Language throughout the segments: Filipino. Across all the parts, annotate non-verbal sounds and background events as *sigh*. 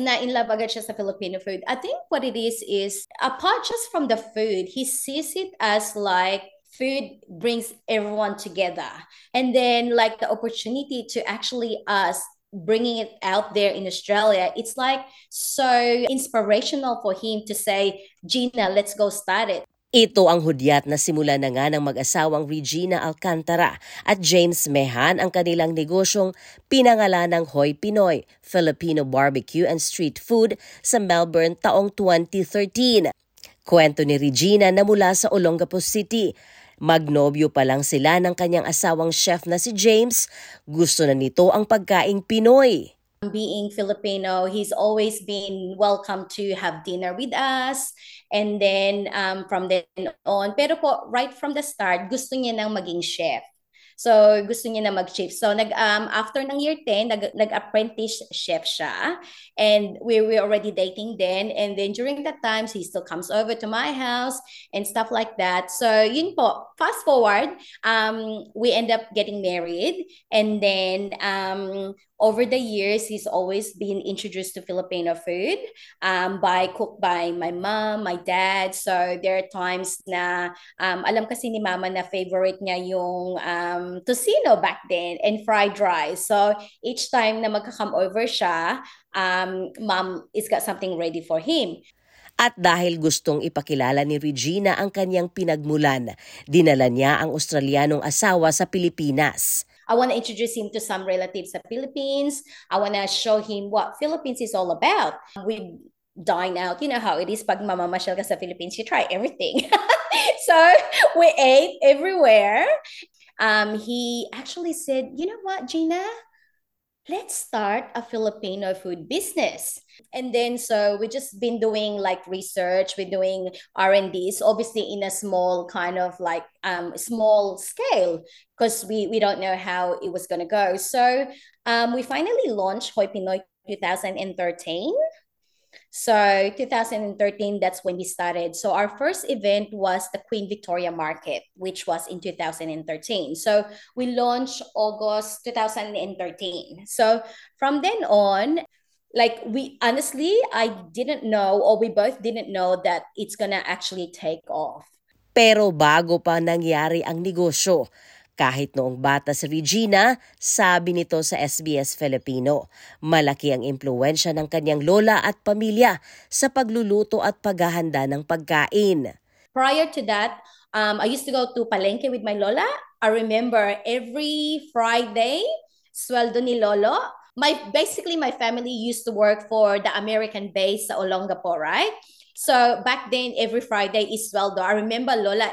na in love agad siya sa Filipino food. I think what it is is apart just from the food, he sees it as like food brings everyone together. And then like the opportunity to actually us bringing it out there in Australia, it's like so inspirational for him to say, Gina, let's go start it. Ito ang hudyat na simula na nga ng mag-asawang Regina Alcantara at James Mehan ang kanilang negosyong pinangalan ng Hoy Pinoy, Filipino Barbecue and Street Food sa Melbourne taong 2013. Kwento ni Regina na mula sa Olongapo City. Magnobyo pa lang sila ng kanyang asawang chef na si James, gusto na nito ang pagkaing Pinoy. Being Filipino, he's always been welcome to have dinner with us. And then um, from then on, pero po, right from the start, gusto niya nang maging chef. So, gusto niya na mag-chef. So, nag, um, after ng year 10, nag, nag-apprentice chef siya. And we were already dating then. And then during that times, he still comes over to my house and stuff like that. So, yun po. Fast forward, um, we end up getting married. And then um, over the years, he's always been introduced to Filipino food um, by cooked by my mom, my dad. So there are times na um, alam kasi ni mama na favorite niya yung um, tocino back then and fried rice. So each time na magka-come over siya, um, mom is got something ready for him. At dahil gustong ipakilala ni Regina ang kanyang pinagmulan, dinala niya ang Australianong asawa sa Pilipinas. I want to introduce him to some relatives of Philippines. I want to show him what Philippines is all about. We dine out. You know how it is pag mamamasyal ka sa Philippines, you try everything. *laughs* so we ate everywhere. Um, he actually said, you know what, Gina? Let's start a Filipino food business. And then so we just been doing like research, we're doing R&Ds, obviously in a small kind of like um, small scale because we, we don't know how it was going to go. So um, we finally launched Hoi Pinoy 2013. So 2013, that's when we started. So our first event was the Queen Victoria Market, which was in 2013. So we launched August 2013. So from then on, like we honestly, I didn't know, or we both didn't know that it's gonna actually take off. Pero bago pa nangyari ang negosyo, Kahit noong bata si Regina, sabi nito sa SBS Filipino, malaki ang impluensya ng kanyang lola at pamilya sa pagluluto at paghahanda ng pagkain. Prior to that, um, I used to go to Palenque with my lola. I remember every Friday, sweldo ni lolo. My basically my family used to work for the American base sa Olongapo, right? So back then, every Friday is sweldo. I remember Lola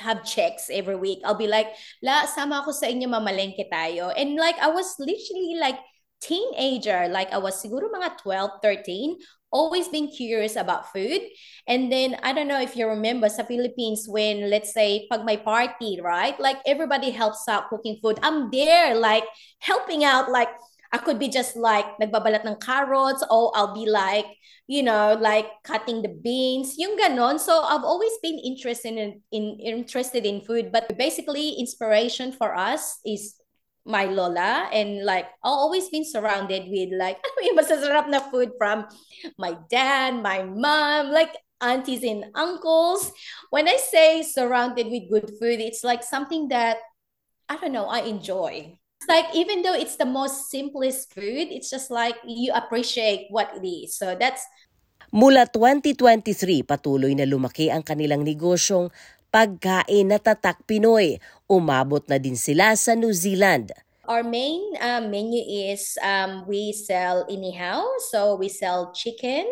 have checks every week. I'll be like, la, sama ako sa inyo, mamalengke tayo. And like, I was literally like, teenager, like I was siguro mga 12, 13, always been curious about food. And then, I don't know if you remember sa Philippines when, let's say, pag may party, right? Like, everybody helps out cooking food. I'm there, like, helping out, like, I could be just like nagbabalat ng carrots or I'll be like, you know, like cutting the beans, yung ganon. So I've always been interested in, in interested in food, but basically inspiration for us is my lola and like I've always been surrounded with like ano *laughs* yung masasarap na food from my dad, my mom, like aunties and uncles. When I say surrounded with good food, it's like something that I don't know, I enjoy. It's like even though it's the most simplest food, it's just like you appreciate what it is. So that's Mula 2023, patuloy na lumaki ang kanilang negosyong pagkain na tatak Pinoy. Umabot na din sila sa New Zealand. Our main uh, menu is um, we sell inihaw. So we sell chicken,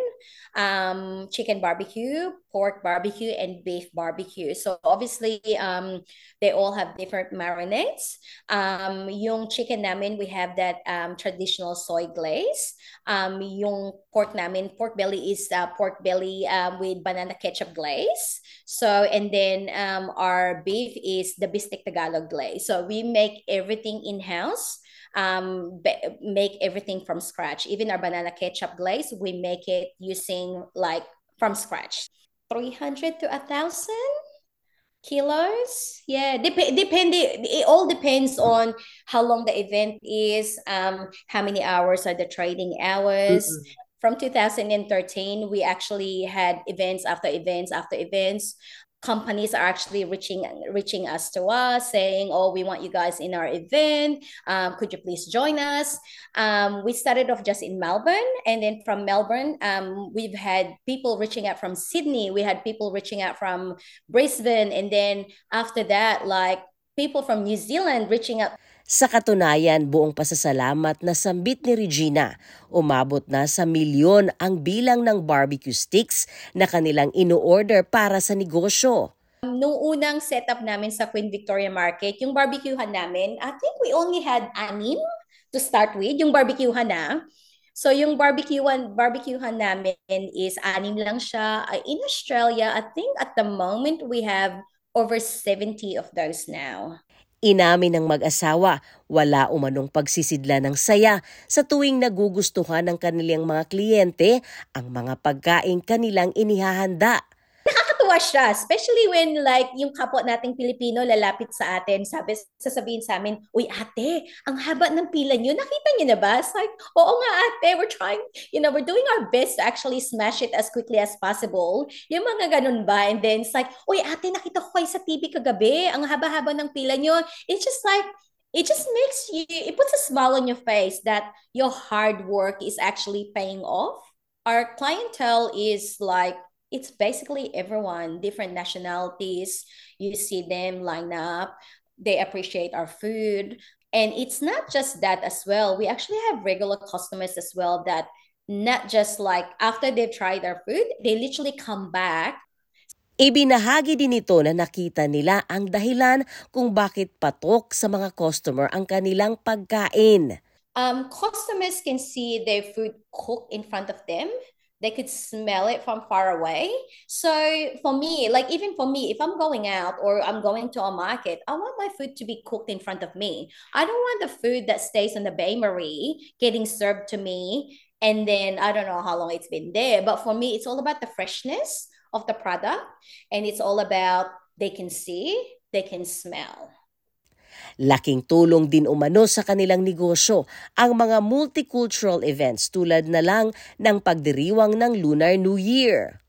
um, chicken barbecue, pork barbecue, and beef barbecue. So obviously, um, they all have different marinades. Um, yung chicken namin, we have that um, traditional soy glaze. Um, yung pork namin, pork belly is uh, pork belly um, with banana ketchup glaze. So, and then um, our beef is the bistek Tagalog glaze. So we make everything in-house um, make everything from scratch. Even our banana ketchup glaze, we make it using like from scratch. 300 to a thousand kilos. Yeah, dep- depend. It all depends on how long the event is, um, how many hours are the trading hours. Mm-hmm. from 2013, we actually had events after events after events. Companies are actually reaching reaching us to us saying, "Oh, we want you guys in our event. Um, could you please join us?" Um, we started off just in Melbourne, and then from Melbourne, um, we've had people reaching out from Sydney. We had people reaching out from Brisbane, and then after that, like people from New Zealand reaching out. Sa katunayan, buong pasasalamat na sambit ni Regina, umabot na sa milyon ang bilang ng barbecue sticks na kanilang ino-order para sa negosyo. Nung unang setup namin sa Queen Victoria Market, yung barbecuehan namin, I think we only had anim to start with, yung barbecuehan na. So yung barbecuehan, barbecuehan namin is anim lang siya. In Australia, I think at the moment we have over 70 of those now. Inamin ng mag-asawa, wala umanong pagsisidla ng saya sa tuwing nagugustuhan ng kanilang mga kliyente ang mga pagkain kanilang inihahanda nakakatuwa siya, especially when like yung kapwa nating Pilipino lalapit sa atin, sabi, sasabihin sa amin, uy ate, ang haba ng pila niyo, nakita niyo na ba? It's like, oo nga ate, we're trying, you know, we're doing our best to actually smash it as quickly as possible. Yung mga ganun ba? And then it's like, uy ate, nakita ko kayo sa TV kagabi, ang haba-haba ng pila niyo. It's just like, it just makes you, it puts a smile on your face that your hard work is actually paying off. Our clientele is like it's basically everyone, different nationalities. You see them line up, they appreciate our food. And it's not just that as well. We actually have regular customers as well that not just like after they've tried our food, they literally come back Ibinahagi din ito na nakita nila ang dahilan kung bakit patok sa mga customer ang kanilang pagkain. Um, customers can see their food cooked in front of them they could smell it from far away. So for me, like even for me, if I'm going out or I'm going to a market, I want my food to be cooked in front of me. I don't want the food that stays in the marie getting served to me and then I don't know how long it's been there. But for me, it's all about the freshness of the product and it's all about they can see, they can smell. Laking tulong din umano sa kanilang negosyo ang mga multicultural events tulad na lang ng pagdiriwang ng Lunar New Year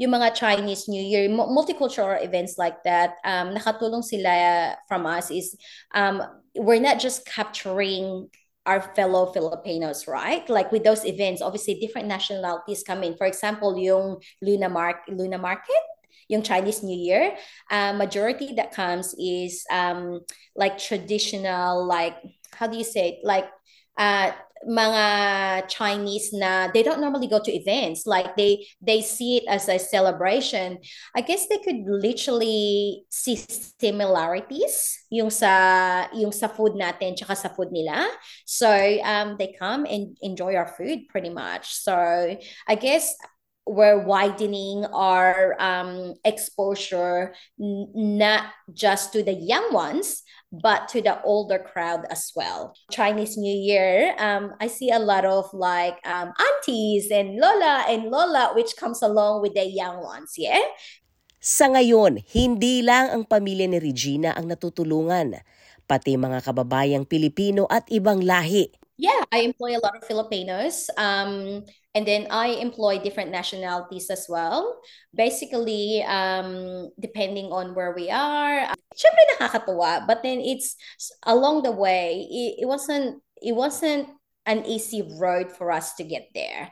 yung mga Chinese New Year, multicultural events like that, um, nakatulong sila from us is um, we're not just capturing our fellow Filipinos, right? Like with those events, obviously different nationalities come in. For example, yung Luna, Mar- Luna Market, yung Chinese New Year, uh, majority that comes is um, like traditional, like, how do you say it? Like, uh, mga Chinese na they don't normally go to events. Like they they see it as a celebration. I guess they could literally see similarities yung sa yung sa food natin tsaka sa food nila. So um they come and enjoy our food pretty much. So I guess we're widening our um, exposure n- not just to the young ones but to the older crowd as well chinese new year um, i see a lot of like um, aunties and lola and lola which comes along with the young ones yeah Sa ngayon, hindi lang ang pamilya ni Regina ang natutulungan, pati mga kababayang Pilipino at ibang lahi. Yeah, I employ a lot of Filipinos. Um, and then I employ different nationalities as well. Basically, um, depending on where we are, syempre nakakatuwa. But then it's along the way, it, it wasn't it wasn't an easy road for us to get there.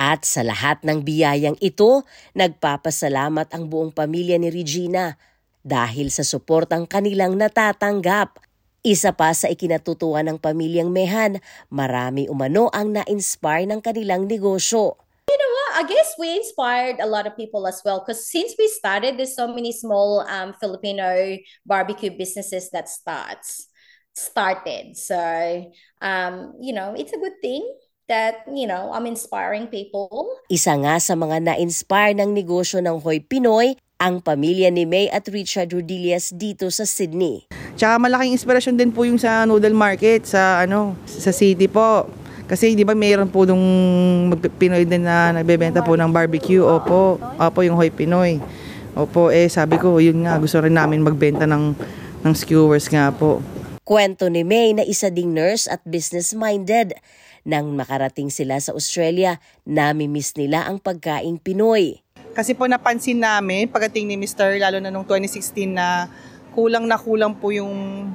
At sa lahat ng biyayang ito, nagpapasalamat ang buong pamilya ni Regina dahil sa suportang kanilang natatanggap isa pa sa ikinatutuwa ng pamilyang Mehan, marami umano ang na-inspire ng kanilang negosyo. You know what? I guess we inspired a lot of people as well because since we started, there's so many small um, Filipino barbecue businesses that starts started. So, um, you know, it's a good thing that, you know, I'm inspiring people. Isa nga sa mga na-inspire ng negosyo ng Hoy Pinoy, ang pamilya ni May at Richard Rodillas dito sa Sydney. Tsaka malaking inspirasyon din po yung sa noodle market sa ano sa city po. Kasi di ba mayroon po nung Pinoy din na nagbebenta po ng barbecue. Opo, opo yung Hoy Pinoy. Opo, eh sabi ko, yun nga, gusto rin namin magbenta ng, ng skewers nga po. Kwento ni May na isa ding nurse at business-minded. Nang makarating sila sa Australia, nami-miss nila ang pagkaing Pinoy. Kasi po napansin namin pagdating ni Mr. lalo na nung 2016 na kulang na kulang po yung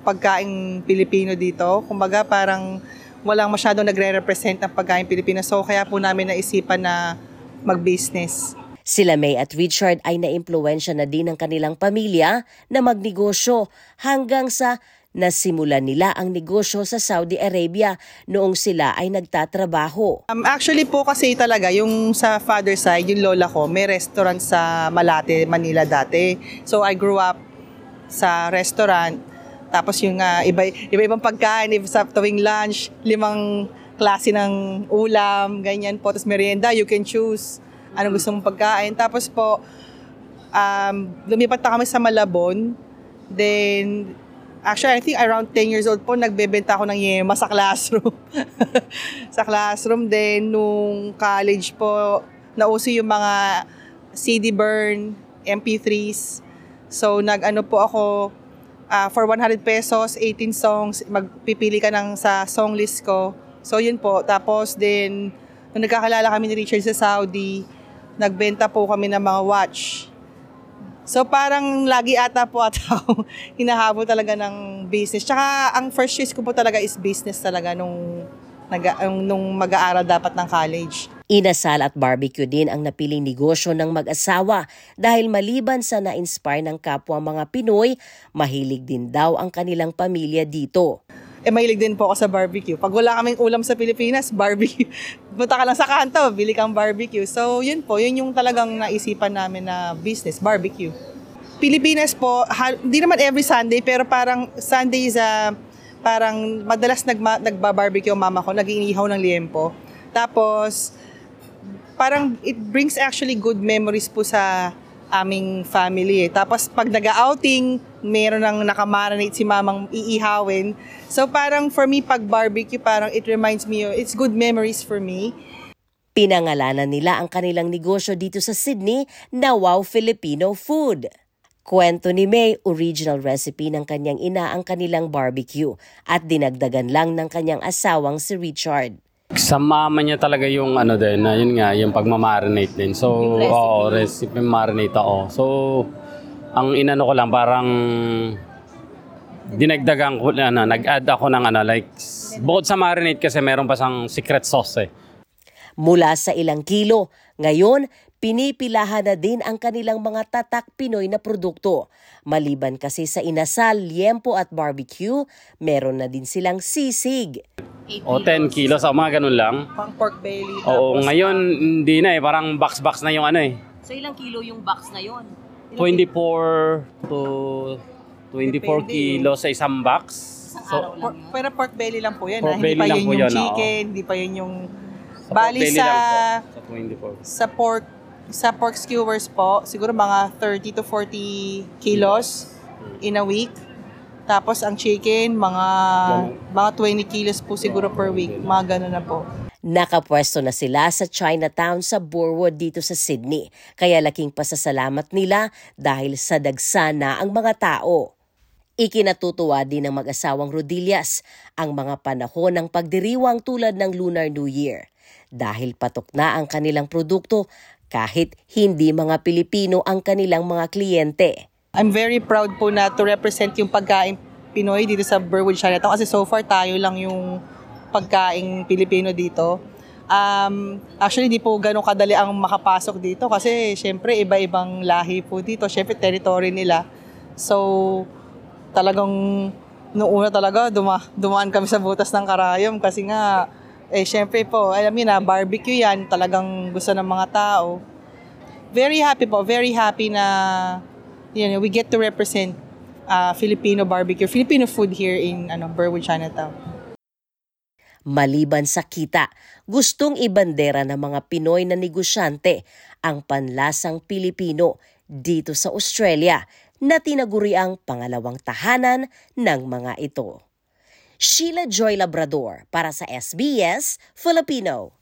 pagkain Pilipino dito. Kumbaga parang walang masyado nagre-represent ng pagkain Pilipino. So kaya po namin naisipan na mag-business. Sila May at Richard ay naimpluwensya na din ng kanilang pamilya na magnegosyo hanggang sa nasimulan nila ang negosyo sa Saudi Arabia noong sila ay nagtatrabaho. Um, actually po kasi talaga yung sa father side, yung lola ko, may restaurant sa Malate, Manila dati. So I grew up sa restaurant. Tapos yung uh, iba, iba-ibang pagkain, sa tuwing lunch, limang klase ng ulam, ganyan po. Tapos merienda, you can choose anong gusto mong pagkain. Tapos po, um, lumipat na kami sa Malabon. Then, Actually, I think around 10 years old po, nagbebenta ako ng yema sa classroom. *laughs* sa classroom din, nung college po, nauso yung mga CD burn, MP3s. So, nag-ano po ako, uh, for 100 pesos, 18 songs, magpipili ka ng sa song list ko. So, yun po. Tapos, din, nung nagkakalala kami ni Richard sa Saudi, nagbenta po kami ng mga watch So parang lagi ata po at *laughs* ako hinahabol talaga ng business. Tsaka ang first choice ko po talaga is business talaga nung, nag, nung mag-aaral dapat ng college. Inasal at barbecue din ang napiling negosyo ng mag-asawa dahil maliban sa na-inspire ng kapwa mga Pinoy, mahilig din daw ang kanilang pamilya dito eh mahilig din po ako sa barbecue. Pag wala kaming ulam sa Pilipinas, *laughs* barbecue. Punta ka lang sa kanto, bili kang barbecue. So, yun po, yun yung talagang naisipan namin na business, barbecue. Pilipinas po, hindi naman every Sunday, pero parang Sunday is a, parang madalas nagma, nagba-barbecue mama ko, nag-iihaw ng liempo. Tapos, parang it brings actually good memories po sa aming family eh. Tapos pag nag-outing, meron nang nakamarinate si mamang iihawin. So parang for me, pag barbecue, parang it reminds me, it's good memories for me. Pinangalanan nila ang kanilang negosyo dito sa Sydney na Wow Filipino Food. Kwento ni May, original recipe ng kanyang ina ang kanilang barbecue at dinagdagan lang ng kanyang asawang si Richard. Sa mama niya talaga yung ano din, na yun nga, yung pagmamarinate din. So, Yung recipe. oo, recipe marinate ako. So, ang inano ko lang, parang dinagdagan ko, ano, nag-add ako ng ano, like, bukod sa marinate kasi meron pa sang secret sauce eh. Mula sa ilang kilo, ngayon pinipilahan na din ang kanilang mga tatak Pinoy na produkto. Maliban kasi sa inasal, liempo at barbecue, meron na din silang sisig. O 10 kilos, o mga ganun lang. Pang pork belly. Oo, tapos, ngayon hindi na eh, parang box-box na yung ano eh. So ilang kilo yung box na yon? 24 to 24 Depende. kilos sa isang box. So, Por, pero pork belly lang po yan. Pork ha? Hindi belly pa lang yun po yung yan, oo. chicken, hindi pa yun yung... sa Bali pork belly sa, lang po, sa 24. sa pork sa pork skewers po, siguro mga 30 to 40 kilos in a week. Tapos ang chicken, mga mga 20 kilos po siguro per week. Mga ganun na po. Nakapwesto na sila sa Chinatown sa Burwood dito sa Sydney. Kaya laking pasasalamat nila dahil sa dagsa na ang mga tao. Ikinatutuwa din ng mag-asawang Rodillas ang mga panahon ng pagdiriwang tulad ng Lunar New Year. Dahil patok na ang kanilang produkto kahit hindi mga Pilipino ang kanilang mga kliyente. I'm very proud po na to represent yung pagkain Pinoy dito sa Burwood Chinatown kasi so far tayo lang yung pagkain Pilipino dito. Um, actually, di po ganun kadali ang makapasok dito kasi syempre iba-ibang lahi po dito. Syempre, territory nila. So, talagang noong una talaga duma, dumaan kami sa butas ng karayom kasi nga eh syempre po, alam niyo na, barbecue yan, talagang gusto ng mga tao. Very happy po, very happy na you know, we get to represent uh, Filipino barbecue, Filipino food here in ano, Burwood, Chinatown. Maliban sa kita, gustong ibandera ng mga Pinoy na negosyante ang panlasang Pilipino dito sa Australia na tinaguri ang pangalawang tahanan ng mga ito. Sheila Joy Labrador para sa SBS Filipino.